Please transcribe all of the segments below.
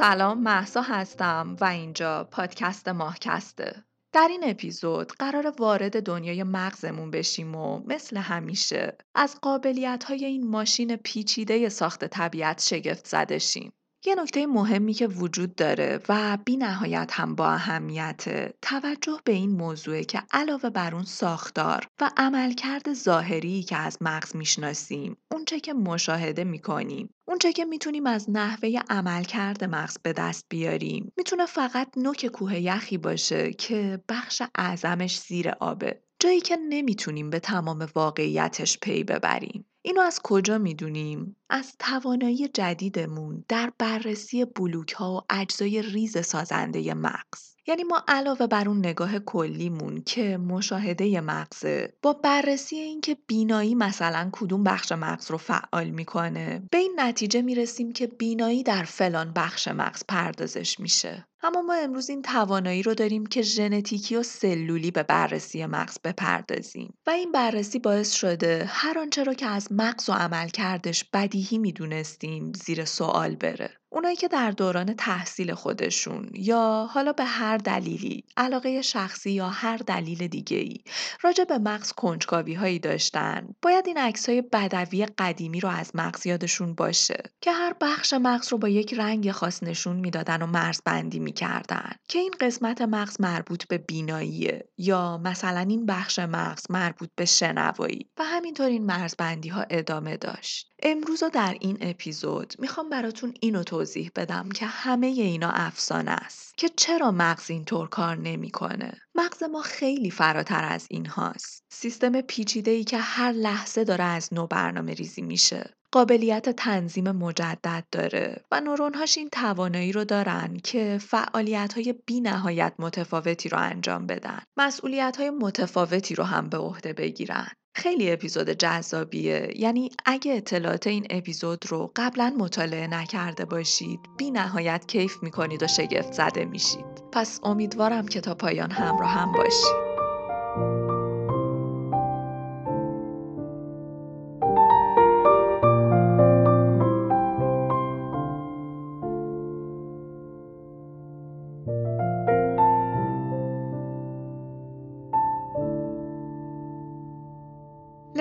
سلام محسا هستم و اینجا پادکست ماهکسته در این اپیزود قرار وارد دنیای مغزمون بشیم و مثل همیشه از قابلیت های این ماشین پیچیده ساخت طبیعت شگفت زده شیم. یه نکته مهمی که وجود داره و بی نهایت هم با اهمیت توجه به این موضوعه که علاوه بر اون ساختار و عملکرد ظاهری که از مغز می‌شناسیم اونچه که مشاهده می‌کنیم اونچه که می‌تونیم از نحوه عملکرد مغز به دست بیاریم. می‌تونه فقط نوک کوه یخی باشه که بخش اعظمش زیر آبه جایی که نمی‌تونیم به تمام واقعیتش پی ببریم. اینو از کجا می‌دونیم؟ از توانایی جدیدمون در بررسی بلوک ها و اجزای ریز سازنده مغز. یعنی ما علاوه بر اون نگاه کلیمون که مشاهده مغزه با بررسی اینکه بینایی مثلا کدوم بخش مغز رو فعال می‌کنه به این نتیجه می‌رسیم که بینایی در فلان بخش مغز پردازش میشه اما ما امروز این توانایی رو داریم که ژنتیکی و سلولی به بررسی مغز بپردازیم. و این بررسی باعث شده هر آنچه را که از مغز و عملکردش بدیهی می‌دونستیم زیر سوال بره. اونایی که در دوران تحصیل خودشون یا حالا به هر دلیلی علاقه شخصی یا هر دلیل دیگه ای راجع به مغز کنجکاوی هایی داشتن. باید این عکس های بدوی قدیمی رو از مغز یادشون باشه که هر بخش مغز رو با یک رنگ خاص نشون می‌دادن و مرزبندی می‌کردن که این قسمت مغز مربوط به بیناییه یا مثلا این بخش مغز مربوط به شنوایی و همینطور این مرزبندی ها ادامه داشت. امروز در این اپیزود می‌خوام براتون اینو توضیح بدم که همه اینا افسانه است که چرا مغز اینطور کار نمی‌کنه. مغز ما خیلی فراتر از این هاست سیستم پیچیده ای که هر لحظه داره از نو برنامه ریزی میشه. قابلیت تنظیم مجدد داره و نورونهاش این توانایی رو دارن که فعالیت های بی نهایت متفاوتی رو انجام بدن مسئولیت های متفاوتی رو هم به عهده بگیرن. خیلی اپیزود جذابیه. یعنی اگه اطلاعات این اپیزود رو قبلا مطالعه نکرده باشید بی نهایت کیف می‌کنید و شگفت زده میشید. پس امیدوارم که تا پایان همراه هم باشید.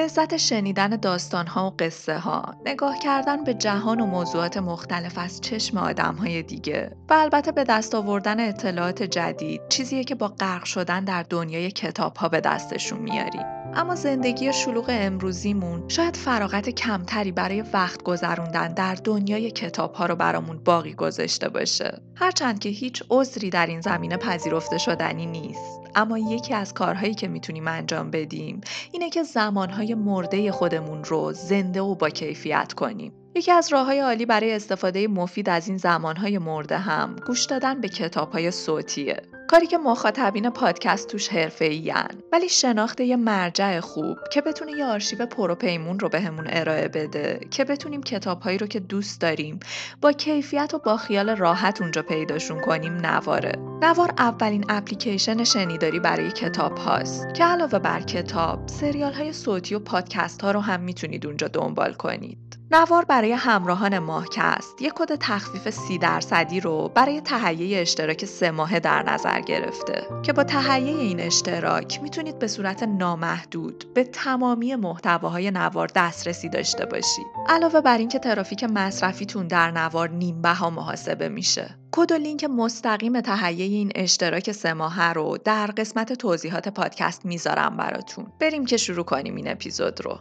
لذت شنیدن داستانها و قصه ها، نگاه کردن به جهان و موضوعات مختلف از چشم آدم های دیگه و البته به دست آوردن اطلاعات جدید چیزیه که با غرق شدن در دنیای کتاب ها به دستشون میاریم. اما زندگی شلوغ امروزیمون شاید فراغت کمتری برای وقت گذروندن در دنیای کتاب ها رو برامون باقی گذاشته باشه. هرچند که هیچ عذری در این زمینه پذیرفته شدنی نیست. اما یکی از کارهایی که می‌تونیم انجام بدیم اینه که زمانهای مرده خودمون رو زنده و با کیفیت کنیم. یکی از راه های عالی برای استفاده مفید از این زمانهای مرده هم گوش دادن به کتاب های صوتیه. کاری که مخاطبین پادکست توش حرفه‌این ولی شناخت یه مرجع خوب که بتونه یه آرشیو پروپیمون رو بهمون ارائه بده که بتونیم کتابهایی رو که دوست داریم با کیفیت و با خیال راحت اونجا پیداشون کنیم نواره. نوار اولین اپلیکیشن شنیداری برای کتاب هاست که علاوه بر کتاب سریال های صوتی و پادکست ها رو هم می‌تونید اونجا دنبال کنید. نوار برای همراهان ماهکست. یک کد تخفیف سی درصدی رو برای تهیه اشتراک سه ماهه در نظر گرفته که با تهیه این اشتراک می‌تونید به صورت نامحدود به تمامی محتواهای نوار دسترسی داشته باشید. علاوه بر اینکه ترافیک مصرفیتون در نوار نیم بها محاسبه میشه. کد و لینک مستقیم تهیه این اشتراک سه ماهه رو در قسمت توضیحات پادکست می‌ذارم براتون. بریم که شروع کنیم این اپیزود رو.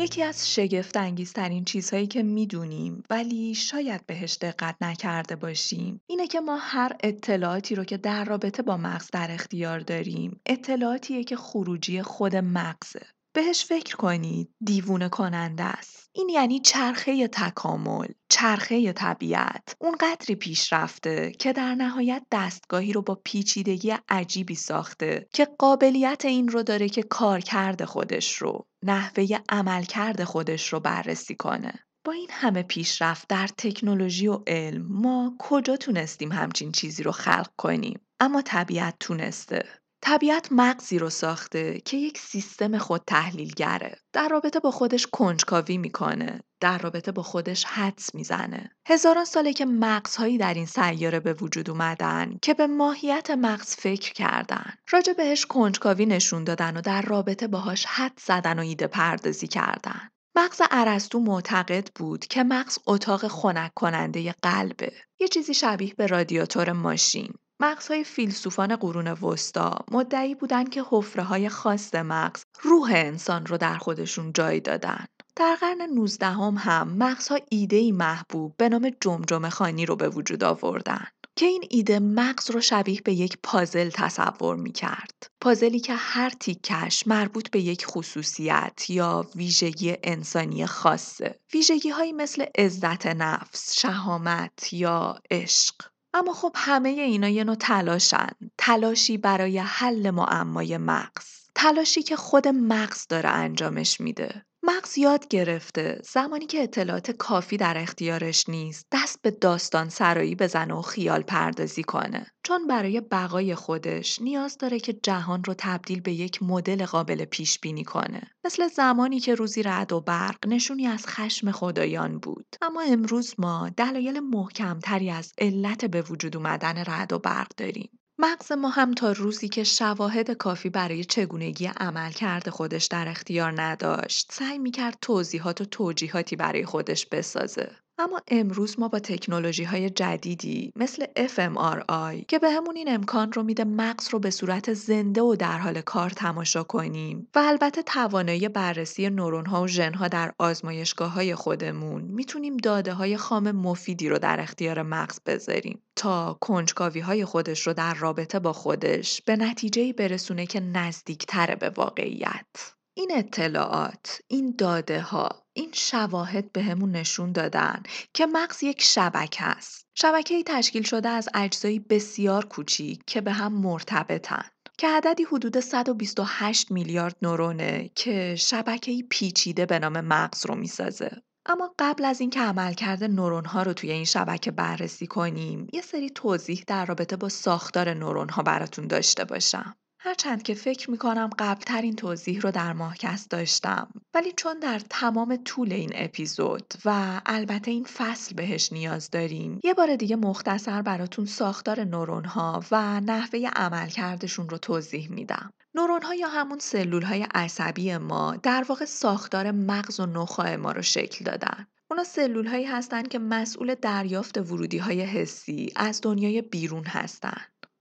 یکی از شگفت انگیزترین چیزهایی که می‌دونیم ولی شاید بهش دقت نکرده باشیم اینه که ما هر اطلاعاتی رو که در رابطه با مغز در اختیار داریم اطلاعاتیه که خروجی خود مغزه. بهش فکر کنید دیوونه کننده است. این یعنی چرخه تکامل چرخه طبیعت. اون قدری پیش رفته که در نهایت دستگاهی رو با پیچیدگی عجیبی ساخته که قابلیت این رو داره که کارکرد خودش رو نحوه عملکرد خودش رو بررسی کنه. با این همه پیشرفت در تکنولوژی و علم ما کجا تونستیم همچین چیزی رو خلق کنیم؟ اما طبیعت تونسته. طبیعت مغزی رو ساخته که یک سیستم خود تحلیلگره. در رابطه با خودش کنجکاوی می‌کنه. در رابطه با خودش حدس می‌زنه. هزاران ساله که مغزهایی در این سیاره به وجود اومدن که به ماهیت مغز فکر کردن. راجع بهش کنجکاوی نشون دادن و در رابطه باهاش حد زدن و ایده پردازی کردن. مغز ارسطو معتقد بود که مغز اتاق خنک کننده قلبه. یه چیزی شبیه به رادیاتور ماشین. مغزهای فیلسوفان قرون وسطا مدعی بودند که حفره های خاص مغز روح انسان رو در خودشون جای دادن. در قرن 19 هم, هم مغزها ایده محبوب به نام جمجمه خانی رو به وجود آوردن. که این ایده مغز رو شبیه به یک پازل تصور می کرد. پازلی که هر تیکش مربوط به یک خصوصیت یا ویژگی انسانی خاصه. ویژگی هایی مثل عزت نفس، شهامت یا عشق. اما خب همه اینا یه نوع تلاشن. تلاشی برای حل معمای مغز. تلاشی که خود مغز داره انجامش میده. مغز یاد گرفته. زمانی که اطلاعات کافی در اختیارش نیست دست به داستان سرایی بزنه و خیال پردازی کنه. چون برای بقای خودش نیاز داره که جهان رو تبدیل به یک مدل قابل پیش بینی کنه. مثل زمانی که روزی رعد و برق نشونی از خشم خدایان بود. اما امروز ما دلایل محکمتری از علت به وجود اومدن رعد و برق داریم. مغز ما هم تا روزی که شواهد کافی برای چگونگی عملکرد خودش در اختیار نداشت. سعی می‌کرد توضیحات و توجیهاتی برای خودش بسازه. اما امروز ما با تکنولوژی های جدیدی مثل fMRI که به همون این امکان رو میده مغز رو به صورت زنده و در حال کار تماشا کنیم و البته توانایی بررسی نورون ها و ژن ها در آزمایشگاه های خودمون می‌تونیم داده های خام مفیدی رو در اختیار مغز بذاریم تا کنجکاوی های خودش رو در رابطه با خودش به نتیجه برسونه که نزدیکتره به واقعیت. این اطلاعات، این داده ها، این شواهد به همون نشون دادن که مغز یک شبکه است. شبکه تشکیل شده از اجزایی بسیار کوچیک که به هم مرتبطن. که عددی حدود 128 میلیارد نورونه که شبکه‌ای پیچیده به نام مغز رو می‌سازه. اما قبل از اینکه عملکرد نورون ها رو توی این شبکه بررسی کنیم، یه سری توضیح در رابطه با ساختار نورون ها براتون داشته باشم. هرچند که فکر می‌کنم قبلتر این توضیح رو در ماهکست داشتم ولی چون در تمام طول این اپیزود و البته این فصل بهش نیاز داریم یه بار دیگه مختصر براتون ساختار نورون ها و نحوه عملکردشون رو توضیح میدم. نورون ها یا همون سلول های عصبی ما در واقع ساختار مغز و نخاع ما رو شکل دادن. اونا سلول هایی هستن که مسئول دریافت ورودی های حسی از دنیای بیرون هستن.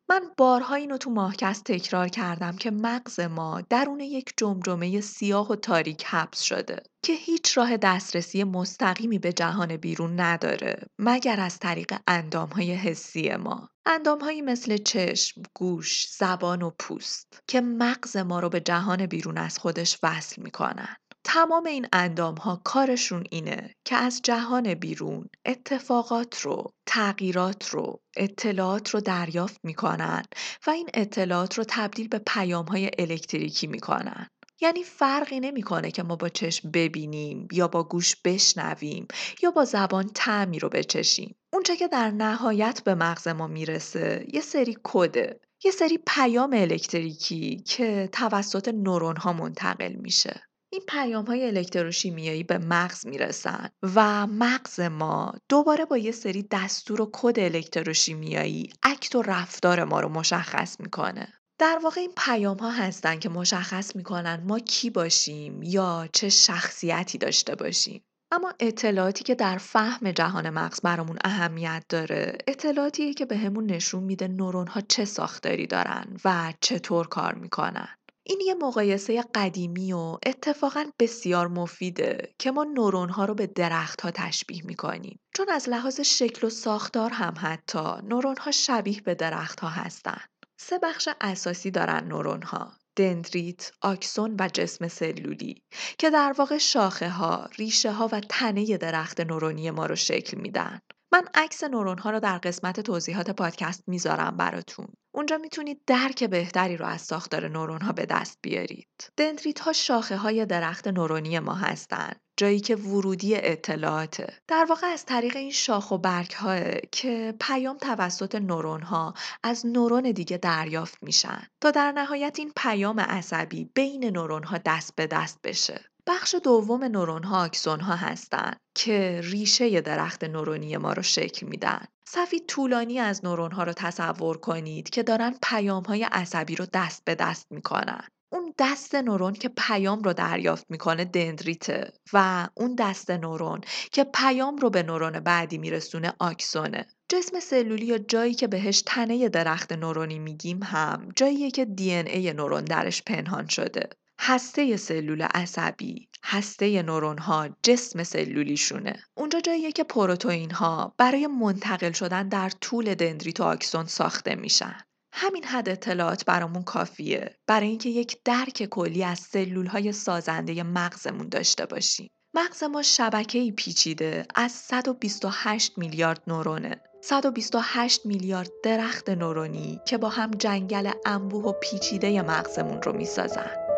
من بارها اینو تو ماهکست تکرار کردم که مغز ما درون یک جمجمه سیاه و تاریک حبس شده که هیچ راه دسترسی مستقیمی به جهان بیرون نداره مگر از طریق اندامهای حسی ما. اندامهایی مثل چشم، گوش، زبان و پوست که مغز ما رو به جهان بیرون از خودش وصل می‌کنن. تمام این اندام ها کارشون اینه که از جهان بیرون اتفاقات رو، تغییرات رو، اطلاعات رو دریافت می‌کنن و این اطلاعات رو تبدیل به پیام های الکتریکی می‌کنن. یعنی فرقی نمی‌کنه که ما با چشم ببینیم یا با گوش بشنویم یا با زبان تعمی رو بچشیم. اونچه که در نهایت به مغز ما می‌رسه یه سری کده، یه سری پیام الکتریکی که توسط نورون ها منتقل میشه. این پیام های الکتروشیمیایی به مغز می‌رسن و مغز ما دوباره با یه سری دستور و کد الکتروشیمیایی اکت و رفتار ما رو مشخص می‌کنه. در واقع این پیام ها هستن که مشخص می‌کنن ما کی باشیم یا چه شخصیتی داشته باشیم. اما اطلاعاتی که در فهم جهان مغز برامون اهمیت داره اطلاعاتیه که به همون نشون میده نورون ها چه ساختاری دارن و چطور کار می‌کنن. این یه مقایسه قدیمی و اتفاقا بسیار مفیده که ما نورون ها رو به درخت ها تشبیه می کنیم. چون از لحاظ شکل و ساختار هم حتی نورون ها شبیه به درخت ها هستن. سه بخش اساسی دارن نورون ها. دندریت، آکسون و جسم سلولی که در واقع شاخه ها، ریشه ها و تنه درخت نورونی ما رو شکل میدن. من عکس نورون ها رو در قسمت توضیحات پادکست می‌ذارم براتون. اونجا می‌تونید درک بهتری رو از ساختار نورون ها به دست بیارید. دندریت ها شاخه های درخت نورونی ما هستن. جایی که ورودی اطلاعاته. در واقع از طریق این شاخ و برگ ها که پیام توسط نورون ها از نورون دیگه دریافت میشن تا در نهایت این پیام عصبی بین نورون ها دست به دست بشه. بخش دوم نورون ها آکسون ها هستن که ریشه درخت نورونی ما رو شکل میدن. صفی طولانی از نورون ها رو تصور کنید که دارن پیام های عصبی رو دست به دست می‌کنن. اون دست نورون که پیام رو دریافت می‌کنه دندریته و اون دست نورون که پیام رو به نورون بعدی میرسونه آکسونه. جسم سلولی یا جایی که بهش تنه درخت نورونی میگیم هم جاییه که دی ای نورون درش پنهان شده. هسته سلول عصبی، هسته نورون ها جسم سلولیشونه. اونجا جاییه که پروتئین ها برای منتقل شدن در طول دندریت و آکسون ساخته میشن. همین حد اطلاعات برامون کافیه برای اینکه یک درک کلی از سلول های سازنده مغزمون داشته باشیم. مغز ما شبکه‌ای پیچیده از 128 میلیارد نورونه 128 میلیارد درخت نورونی که با هم جنگل انبوه و پیچیده مغزمون رو می‌سازن.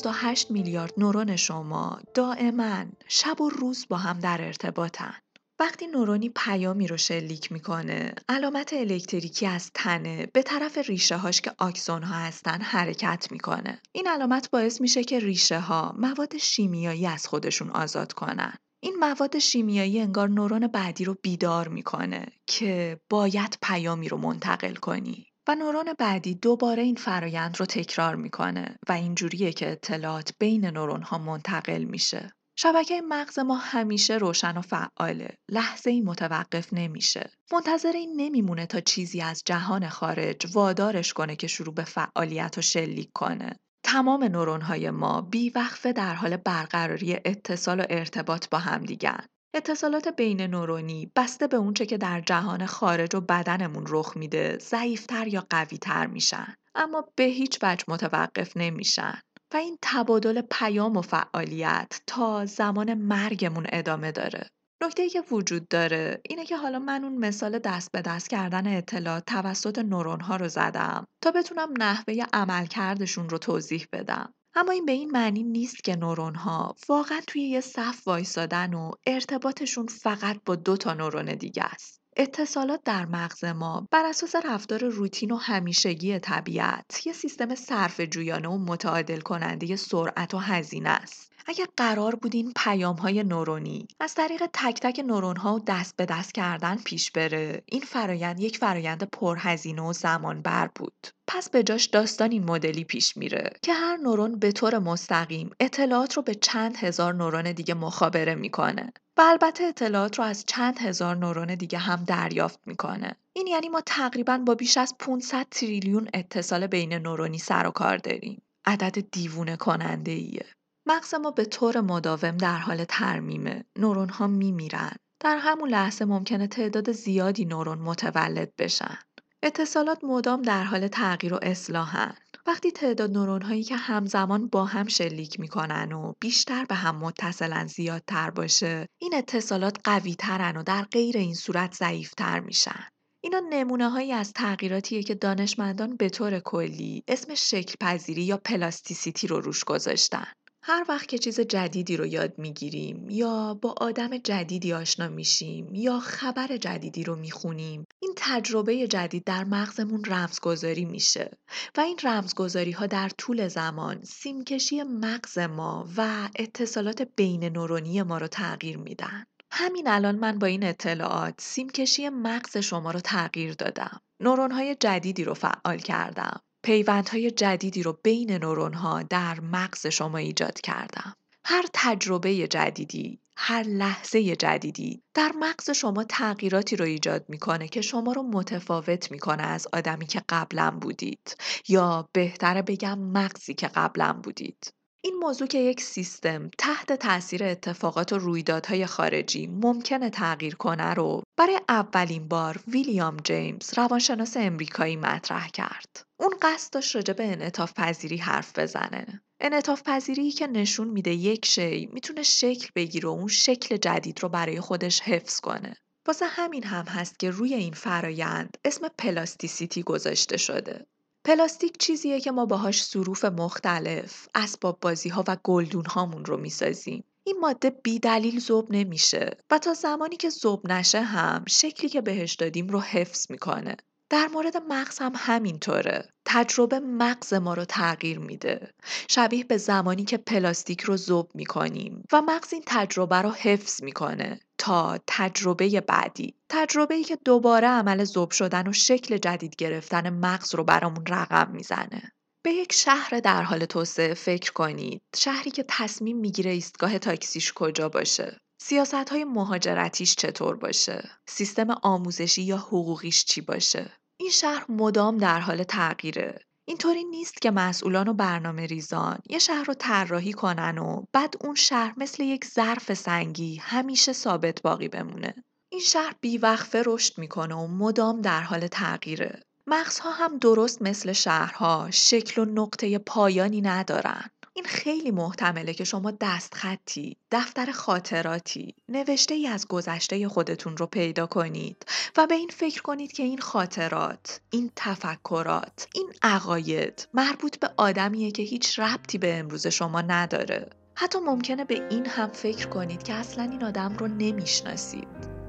128 میلیارد نورون شما دائما شب و روز با هم در ارتباطن. وقتی نورونی پیامی رو شلیک می‌کنه علامت الکتریکی از تنه به طرف ریشه هاش که آکسون ها هستن حرکت می‌کنه. این علامت باعث میشه که ریشه ها مواد شیمیایی از خودشون آزاد کنن. این مواد شیمیایی انگار نورون بعدی رو بیدار می‌کنه که باید پیامی رو منتقل کنی. و نورون بعدی دوباره این فرایند رو تکرار می‌کنه و اینجوریه که اطلاعات بین نورون ها منتقل میشه. شبکه مغز ما همیشه روشن و فعاله. لحظه ای متوقف نمیشه. منتظر این نمیمونه تا چیزی از جهان خارج وادارش کنه که شروع به فعالیت و شلیک کنه. تمام نورون های ما بیوقفه در حال برقراری اتصال و ارتباط با هم دیگن. اتصالات بین نورونی بسته به اونچه که در جهان خارج و بدنمون رخ میده ضعیفتر یا قویتر میشن. اما به هیچ وجه متوقف نمیشن. و این تبادل پیام و فعالیت تا زمان مرگمون ادامه داره. نکته که وجود داره اینه که حالا من اون مثال دست به دست کردن اطلاعات توسط نورون ها رو زدم تا بتونم نحوه عملکردشون رو توضیح بدم. اما این به این معنی نیست که نورون ها واقعا توی یه صف وایسادن و ارتباطشون فقط با دو تا نورون دیگه است. اتصالات در مغز ما بر اساس رفتار روتین و همیشگی طبیعت یه سیستم صرف جویانه و متعادل کننده سرعت و هزینه است. اگر قرار بود این پیام های نورونی از طریق تک تک نورون ها دست به دست کردن پیش بره این فرایند یک فرایند پرهزینه و زمان بر بود. پس به جاش داستان این مدلی پیش میره که هر نورون به طور مستقیم اطلاعات رو به چند هزار نورون دیگه مخابره می‌کنه و البته اطلاعات رو از چند هزار نورون دیگه هم دریافت می‌کنه. این یعنی ما تقریبا با بیش از 500 تریلیون اتصال بین نورونی سر و کار داریم. عدد دیوونه کننده ایه مغز ما به طور مداوم در حال ترمیمه. نورون ها میمیرن. در همون لحظه ممکنه تعداد زیادی نورون متولد بشن. اتصالات مدام در حال تغییر و اصلاحن. وقتی تعداد نورون هایی که همزمان با هم شلیک می‌کنن و بیشتر به هم متصلن زیادتر باشه این اتصالات قوی ترن و در غیر این صورت ضعیفتر میشن اینا نمونه هایی از تغییراتیه که دانشمندان به طور کلی اسم شکل پذیری یا plasticity رو روش گذاشتن هر وقت که چیز جدیدی رو یاد می‌گیریم یا با آدم جدیدی آشنا میشیم یا خبر جدیدی رو می‌خونیم این تجربه جدید در مغزمون رمزگذاری میشه و این رمزگذاری ها در طول زمان سیمکشی مغز ما و اتصالات بین نورونی ما رو تغییر میدن همین الان من با این اطلاعات سیمکشی مغز شما رو تغییر دادم. نورون‌های جدیدی رو فعال کردم. پیوندهای جدیدی رو بین نورون‌ها در مغز شما ایجاد کردم. هر تجربه جدیدی، هر لحظه جدیدی در مغز شما تغییراتی رو ایجاد می‌کنه که شما رو متفاوت می‌کنه از آدمی که قبلا بودید یا بهتره بگم مغزی که قبلا بودید. این موضوع که یک سیستم تحت تاثیر اتفاقات و رویدادهای خارجی ممکنه تغییر کنه رو برای اولین بار ویلیام جیمز روانشناس امریکایی مطرح کرد. اون قصد داشت راجع به انعطاف پذیری حرف بزنه. انعطاف پذیری که نشون میده یک شی می‌تونه شکل بگیره و اون شکل جدید رو برای خودش حفظ کنه. واسه همین هم هست که روی این فرایند اسم plasticity گذاشته شده. پلاستیک چیزیه که ما باهاش ظروف مختلف، اسباب بازی ها و گلدون هامون رو می‌سازیم. این ماده بی دلیل ذوب نمیشه و تا زمانی که ذوب نشه هم شکلی که بهش دادیم رو حفظ می‌کنه. در مورد مغز هم همینطوره. تجربه مغز ما رو تغییر میده. شبیه به زمانی که پلاستیک رو ذوب می‌کنیم و مغز این تجربه رو حفظ می‌کنه تا تجربه بعدی. تجربه ای که دوباره عمل ذوب شدن و شکل جدید گرفتن مغز رو برامون رقم می‌زنه. به یک شهر در حال توسعه فکر کنید. شهری که تصمیم می‌گیره ایستگاه تاکسیش کجا باشه. سیاست های مهاجرتیش چطور باشه؟ سیستم آموزشی یا حقوقیش چی باشه؟ این شهر مدام در حال تغییره. اینطوری نیست که مسئولان و برنامه ریزان یه شهر رو طراحی کنن و بعد اون شهر مثل یک ظرف سنگی همیشه ثابت باقی بمونه. این شهر بیوقفه رشد می‌کنه و مدام در حال تغییره. مغزها هم درست مثل شهرها شکل و نقطه پایانی ندارن. این خیلی محتمله که شما دستخطی، دفتر خاطراتی، نوشته ای از گذشته خودتون رو پیدا کنید و به این فکر کنید که این خاطرات، این تفکرات، این عقاید مربوط به آدمیه که هیچ ربطی به امروز شما نداره. حتی ممکنه به این هم فکر کنید که اصلا این آدم رو نمی‌شناسید.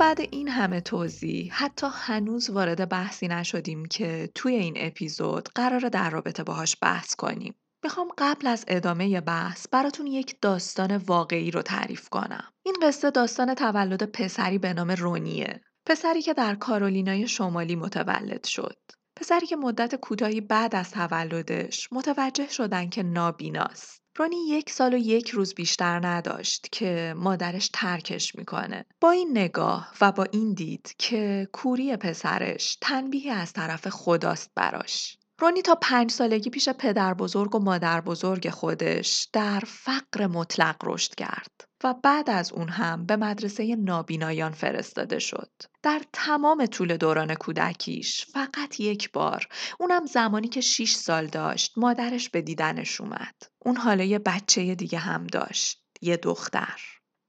بعد این همه توضیح حتی هنوز وارد بحثی نشدیم که توی این اپیزود قرار در رابطه باهاش بحث کنیم. می‌خوام قبل از ادامه بحث براتون یک داستان واقعی رو تعریف کنم. این قصه داستان تولد پسری به نام رونیه. پسری که در کارولینای شمالی متولد شد. پسری که مدت کوتاهی بعد از تولدش متوجه شدن که نابیناست. رونی یک سال و یک روز بیشتر نداشت که مادرش ترکش می‌کنه. با این نگاه و با این دید که کوری پسرش تنبیهی از طرف خداست براش. رونی تا پنج سالگی پیش پدر بزرگ و مادر بزرگ خودش در فقر مطلق رشد کرد. و بعد از اون هم به مدرسه نابینایان فرستاده شد. در تمام طول دوران کودکیش فقط یک بار اونم زمانی که 6 سال داشت مادرش به دیدنش اومد. اون حالا یه بچه دیگه هم داشت. یه دختر.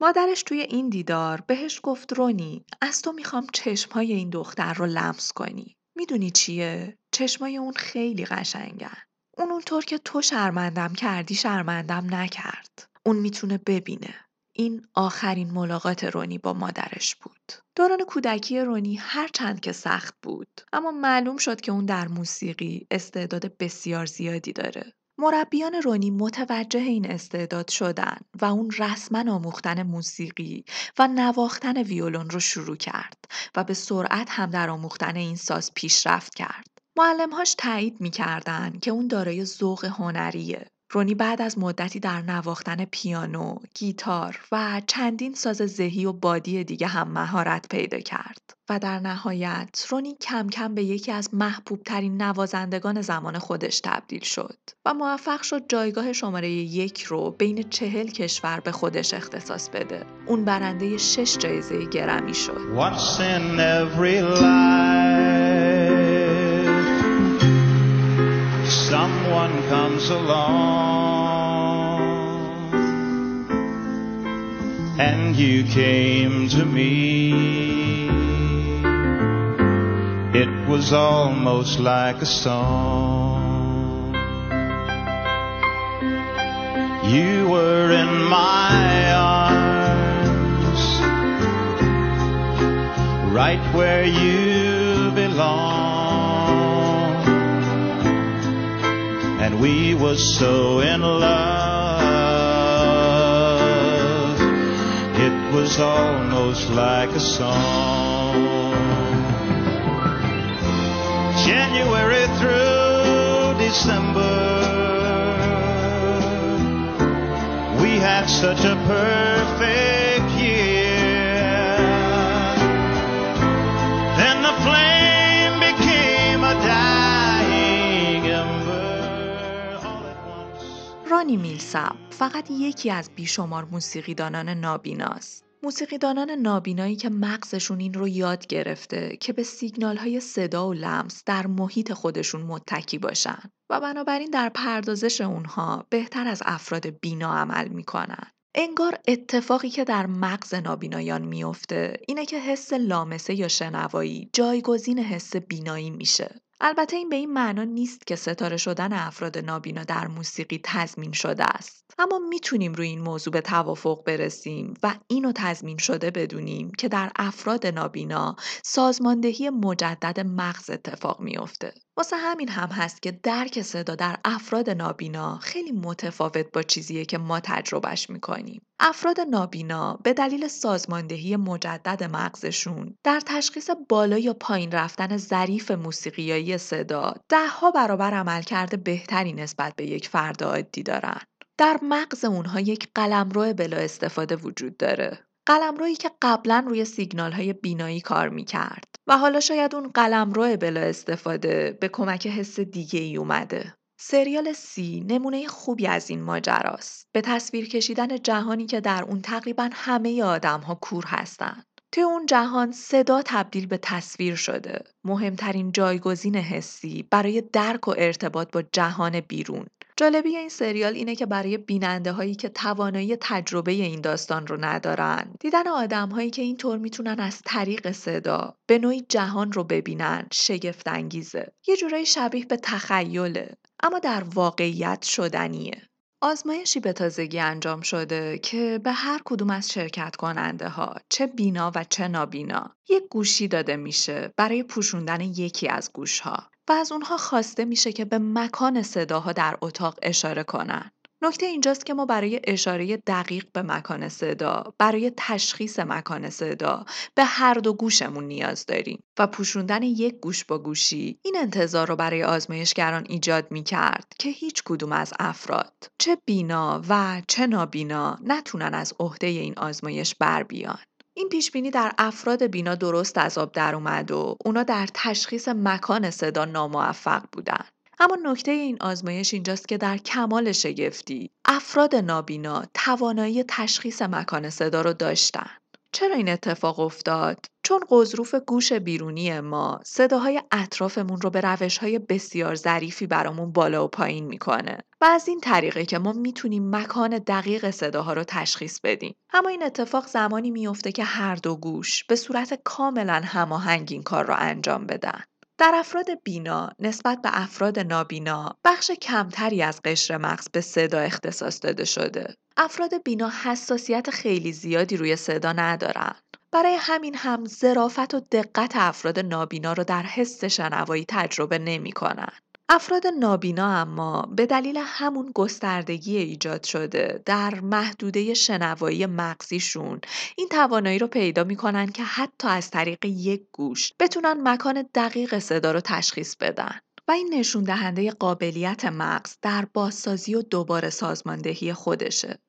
مادرش توی این دیدار بهش گفت رونی از تو می‌خوام چشمهای این دختر رو لمس کنی. می‌دونی چیه؟ چشمای اون خیلی قشنگن. اون اونطور که تو شرمندم کردی شرمندم نکرد. اون می‌تونه ببینه. این آخرین ملاقات رونی با مادرش بود. دوران کودکی رونی هرچند که سخت بود اما معلوم شد که اون در موسیقی استعداد بسیار زیادی داره. مربیان رونی متوجه این استعداد شدن و اون رسما آموختن موسیقی و نواختن ویولون رو شروع کرد و به سرعت هم در آموختن این ساز پیشرفت کرد. معلمهاش تایید می‌کردن که اون دارای ذوق هنریه رونی بعد از مدتی در نواختن پیانو، گیتار و چندین ساز ذهی و بادی دیگه هم مهارت پیدا کرد و در نهایت رونی کم کم به یکی از محبوب ترین نوازندگان زمان خودش تبدیل شد و موفق شد جایگاه شماره یک رو بین چهل کشور به خودش اختصاص بده. اون برنده شش جایزه گرمی شد. someone comes along and you came to me. It was almost like a song. You were in my arms, right where you belong. We were so in love, it was almost like a song. January through December, we had such a perfect رانی میلسم فقط یکی از بیشمار موسیقیدانان نابیناست. موسیقیدانان نابینایی که مغزشون این رو یاد گرفته که به سیگنال های صدا و لمس در محیط خودشون متکی باشن و بنابراین در پردازش اونها بهتر از افراد بینا عمل می‌کنن. انگار اتفاقی که در مغز نابینایان میفته اینه که حس لامسه یا شنوایی جایگزین حس بینایی میشه. البته این به این معنا نیست که ستاره شدن افراد نابینا در موسیقی تضمین شده است. اما می‌تونیم روی این موضوع به توافق برسیم و اینو تضمین شده بدونیم که در افراد نابینا سازماندهی مجدد مغز اتفاق میافته. واسه همین هم هست که درک صدا در افراد نابینا خیلی متفاوت با چیزیه که ما تجربهش می‌کنیم. افراد نابینا به دلیل سازماندهی مجدد مغزشون در تشخیص بالا یا پایین رفتن ظریف موسیقیایی صدا دهها برابر عملکرد بهتری نسبت به یک فرد عادی دارن. در مغز اونها یک قلمرو بلا استفاده وجود داره. قلمرویی که قبلا روی سیگنال های بینایی کار می‌کرد و حالا شاید اون قلمرو بلا استفاده به کمک حس دیگه ای اومده. سریال سی نمونه خوبی از این ماجراست. به تصویر کشیدن جهانی که در اون تقریبا همه آدم ها کور هستن. توی اون جهان صدا تبدیل به تصویر شده. مهمترین جایگزین حسی برای درک و ارتباط با جهان بیرون. جالبی این سریال اینه که برای بیننده هایی که توانایی تجربه این داستان رو ندارن دیدن آدم هایی که اینطور می‌تونن از طریق صدا به نوعی جهان رو ببینن شگفت انگیزه یه جورایی شبیه به تخیله اما در واقعیت شدنیه. آزمایشی به تازگی انجام شده که به هر کدوم از شرکت کننده ها چه بینا و چه نابینا یک گوشی داده میشه برای پوشوندن یکی از گوش ها و از اونها خواسته میشه که به مکان صداها در اتاق اشاره کنن. نکته اینجاست که ما برای اشاره دقیق به مکان صدا، برای تشخیص مکان صدا به هر دو گوشمون نیاز داریم و پوشوندن یک گوش با گوشی این انتظار رو برای آزمایشگران ایجاد می کرد که هیچ کدوم از افراد چه بینا و چه نابینا نتونن از عهده این آزمایش بر بیان. این پیش بینی در افراد بینا درست از آب در اومد و اونا در تشخیص مکان صدا ناموفق بودن. اما نکته این آزمایش اینجاست که در کمال شگفتی افراد نابینا توانایی تشخیص مکان صدا رو داشتن. چرا این اتفاق افتاد؟ چون قضروف گوش بیرونی ما صداهای اطرافمون رو به روشهای بسیار ظریفی برامون بالا و پایین می‌کنه و از این طریقه که ما می‌تونیم مکان دقیق صداها رو تشخیص بدیم. اما این اتفاق زمانی میفته که هر دو گوش به صورت کاملا هماهنگ این کار رو انجام بدن. در افراد بینا نسبت به افراد نابینا بخش کمتری از قشر مغز به صدا اختصاص داده شده. افراد بینا حساسیت خیلی زیادی روی صدا ندارن. برای همین هم ظرافت و دقت افراد نابینا رو در حس شنوایی تجربه نمی کنن. افراد نابینا اما به دلیل همون گستردگی ایجاد شده در محدوده شنوایی مغزیشون این توانایی رو پیدا می‌کنن که حتی از طریق یک گوش بتونن مکان دقیق صدا رو تشخیص بدن. و این نشون دهنده قابلیت مغز در بازسازی و دوباره سازماندهی خودشه.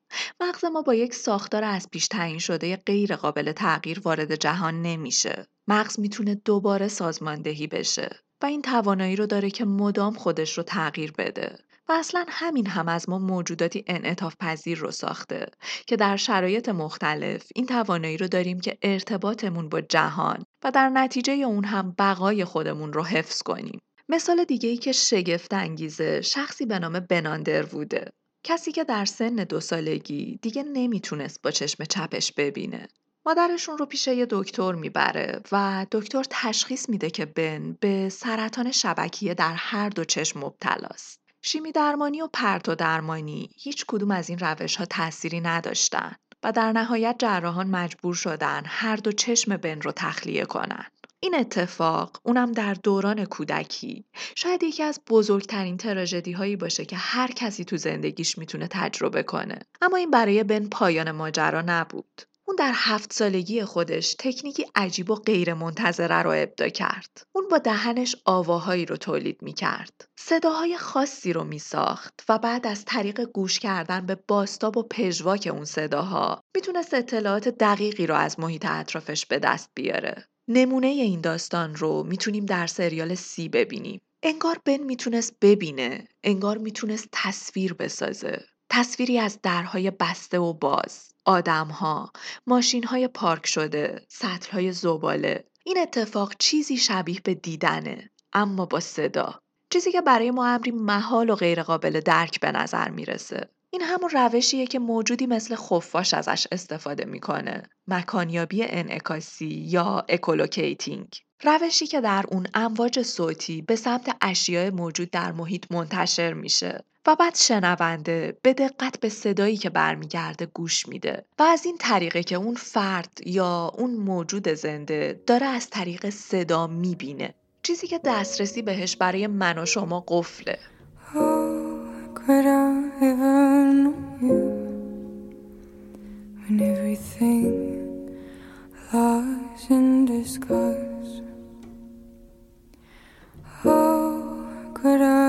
مغز ما با یک ساختار از پیش تعیین شده غیر قابل تغییر وارد جهان نمیشه. مغز می‌تونه دوباره سازماندهی بشه و این توانایی رو داره که مدام خودش رو تغییر بده. و اصلا همین هم از ما موجوداتی انعطاف پذیر رو ساخته که در شرایط مختلف این توانایی رو داریم که ارتباطمون با جهان و در نتیجه اون هم بقای خودمون رو حفظ کنیم. مثال دیگه ای که شگفت انگیزه شخصی به نام بناندر بوده. کسی که در سن دو سالگی دیگه نمی‌تونست با چشم چپش ببینه. مادرشون رو پیش یه دکتر می‌بره و دکتر تشخیص میده که بن به سرطان شبکیه در هر دو چشم مبتلاست. شیمی درمانی و پرتو درمانی هیچ کدوم از این روش ها تأثیری نداشتن و در نهایت جراحان مجبور شدن هر دو چشم بن رو تخلیه کنن. این اتفاق اونم در دوران کودکی شاید یکی از بزرگترین تراژدی هایی باشه که هر کسی تو زندگیش می‌تونه تجربه کنه اما این برای بن پایان ماجرا نبود اون در هفت سالگی خودش تکنیکی عجیب و غیر منتظره رو ابدا کرد. اون با دهنش آواهایی رو تولید می کرد. صداهای خاصی رو می ساخت و بعد از طریق گوش کردن به باستاب و پژواک اون صداها می‌تونست اطلاعات دقیقی رو از محیط اطرافش به دست بیاره. نمونه این داستان رو می‌تونیم در سریال سی ببینیم. انگار بن می‌تونست ببینه، انگار می‌تونست تصویر بسازه. تصویری از درهای بسته و باز، آدمها، ماشینهای پارک شده، سطلهای زباله. این اتفاق چیزی شبیه به دیدنه، اما با صدا. چیزی که برای ما امری محال و غیرقابل درک به نظر می‌رسه. این همون روشیه که موجودی مثل خفاش ازش استفاده می‌کنه. مکانیابی انعکاسی یا echolocating. روشی که در اون امواج صوتی به سمت اشیاء موجود در محیط منتشر میشه و بعد شنونده به دقت به صدایی که برمیگرده گوش میده و از این طریقه که اون فرد یا اون موجود زنده داره از طریق صدا می‌بینه. چیزی که دسترسی بهش برای من و شما قفله. Could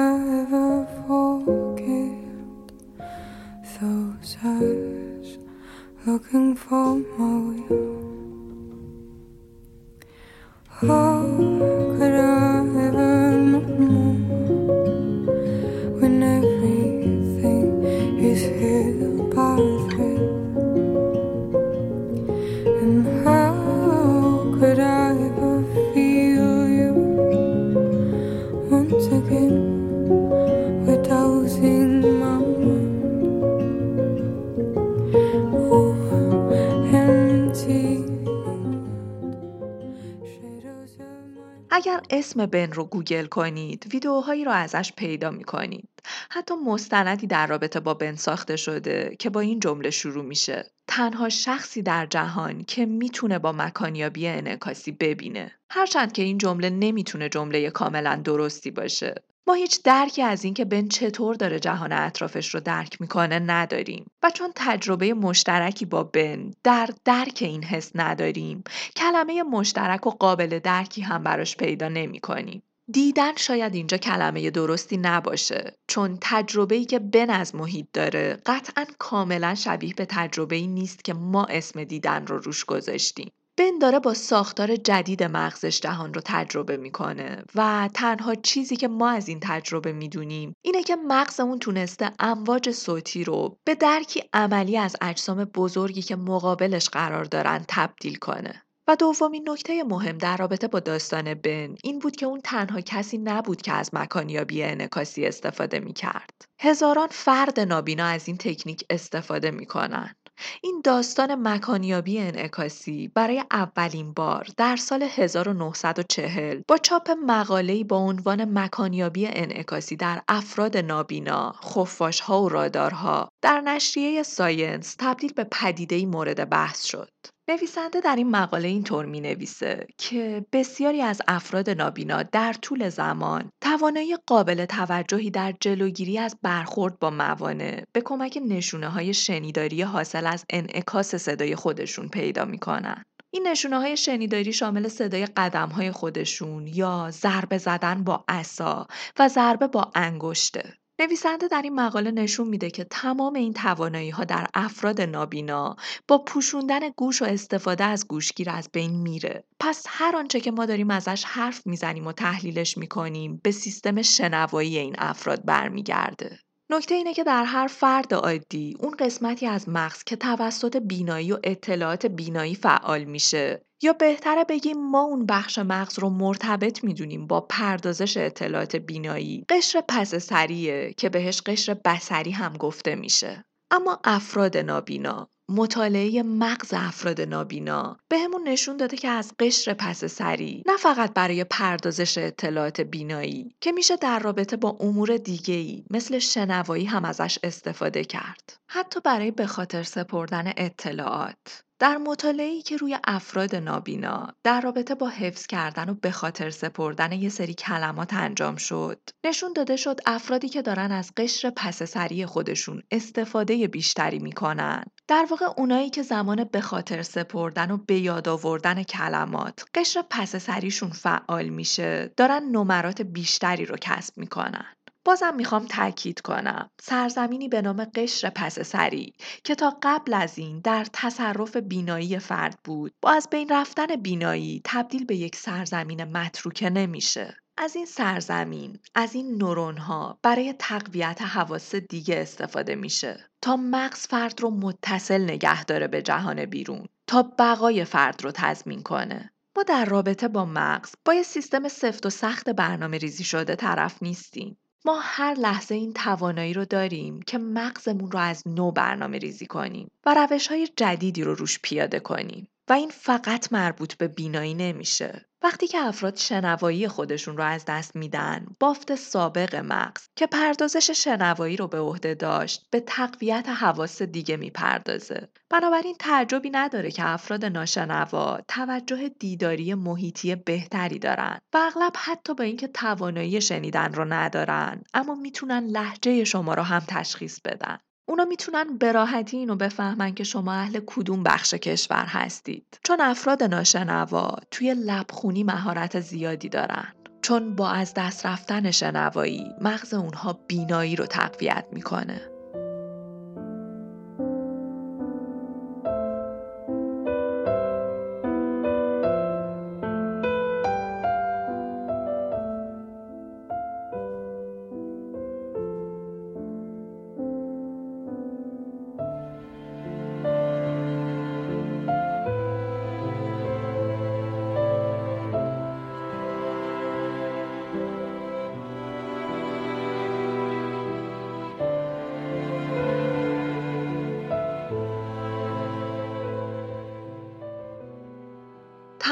اسم بن رو گوگل کنید ویدیوهایی رو ازش پیدا می کنید. حتی مستندی در رابطه با بن ساخته شده که با این جمله شروع میشه. تنها شخصی در جهان که می‌تونه با مکانیابی انعکاسی ببینه. هرچند که این جمله نمی‌تونه جمله کاملا درستی باشه. ما هیچ درکی از اینکه بن چطور داره جهان اطرافش رو درک می‌کنه نداریم و چون تجربه مشترکی با بن در درک این حس نداریم کلمه مشترک و قابل درکی هم براش پیدا نمی‌کنیم. دیدن شاید اینجا کلمه درستی نباشه چون تجربه‌ای که بن از محیط داره قطعا کاملا شبیه به تجربه‌ای نیست که ما اسم دیدن رو روش گذاشتیم. بن داره با ساختار جدید مغزش جهان رو تجربه می‌کنه و تنها چیزی که ما از این تجربه می‌دونیم اینه که مغزمون تونسته امواج صوتی رو به درکی عملی از اجسام بزرگی که مقابلش قرار دارن تبدیل کنه. و دومین نکته مهم در رابطه با داستان بن این بود که اون تنها کسی نبود که از مکانیابی انعکاسی استفاده می کرد. هزاران فرد نابینا از این تکنیک استفاده می کنن. این داستان مکانیابی انعکاسی برای اولین بار در سال 1940 با چاپ مقاله‌ای با عنوان مکانیابی انعکاسی در افراد نابینا، خفاشها و رادارها در نشریه ساینس تبدیل به پدیده‌ای مورد بحث شد. نویسنده در این مقاله اینطور می نویسه که بسیاری از افراد نابینا در طول زمان توانایی قابل توجهی در جلوگیری از برخورد با موانع به کمک نشونه های شنیداری حاصل از انعکاس صدای خودشون پیدا می کنن. این نشونه های شنیداری شامل صدای قدم های خودشون یا ضربه زدن با عصا و ضربه با انگشته. نویسنده در این مقاله نشون میده که تمام این توانایی ها در افراد نابینا با پوشوندن گوش و استفاده از گوشگیر از بین میره. پس هر آنچه که ما داریم ازش حرف می‌زنیم و تحلیلش می‌کنیم به سیستم شنوایی این افراد برمیگرده. نکته اینه که در هر فرد عادی اون قسمتی از مغز که توسط بینایی و اطلاعات بینایی فعال میشه یا بهتره بگیم ما اون بخش مغز رو مرتبط می‌دونیم با پردازش اطلاعات بینایی؟ قشر پس سریه که بهش قشر بسری هم گفته میشه. اما افراد نابینا مطالعه مغز افراد نابینا بهمون نشون داده که از قشر پس سری نه فقط برای پردازش اطلاعات بینایی که میشه در رابطه با امور دیگه‌ای مثل شنوایی هم ازش استفاده کرد. حتی برای به خاطر سپردن اطلاعات. در مطالعه‌ای که روی افراد نابینا در رابطه با حفظ کردن و به خاطر سپردن یه سری کلمات انجام شد. نشون داده شد افرادی که دارن از قشر پس سری خودشون استفاده بیشتری می‌کنن. در واقع اونایی که زمان به خاطر سپردن و به یاد آوردن کلمات قشر پس سریشون فعال میشه دارن نمرات بیشتری رو کسب می‌کنن. بازم می‌خوام تاکید کنم. سرزمینی به نام قشر پس سری که تا قبل از این در تصرف بینایی فرد بود. با از بین رفتن بینایی تبدیل به یک سرزمین متروکه نمیشه. از این سرزمین از این نورون ها برای تقویت حواس دیگه استفاده میشه. تا مغز فرد رو متصل نگه داره به جهان بیرون. تا بقای فرد رو تضمین کنه. ما در رابطه با مغز با یه سیستم سفت و سخت برنامه ریزی شده طرف نیستیم. ما هر لحظه این توانایی رو داریم که مغزمون رو از نو برنامه ریزی کنیم و روش های جدیدی رو روش پیاده کنیم و این فقط مربوط به بینایی نمیشه. وقتی که افراد شنوایی خودشون رو از دست میدن بافت سابق مغز که پردازش شنوایی رو به عهده داشت به تقویت حواس دیگه می‌پردازه. بنابراین تعجبی نداره که افراد ناشنوا توجه دیداری محیطی بهتری دارن و اغلب حتی با اینکه توانایی شنیدن رو ندارن اما می‌تونن لحجه شما رو هم تشخیص بدن. اونا می‌تونن به راحتی اینو بفهمن که شما اهل کدوم بخش کشور هستید. چون افراد ناشنوا توی لبخونی مهارت زیادی دارن. چون با از دست رفتن شنوایی مغز اونها بینایی رو تقویت می‌کنه.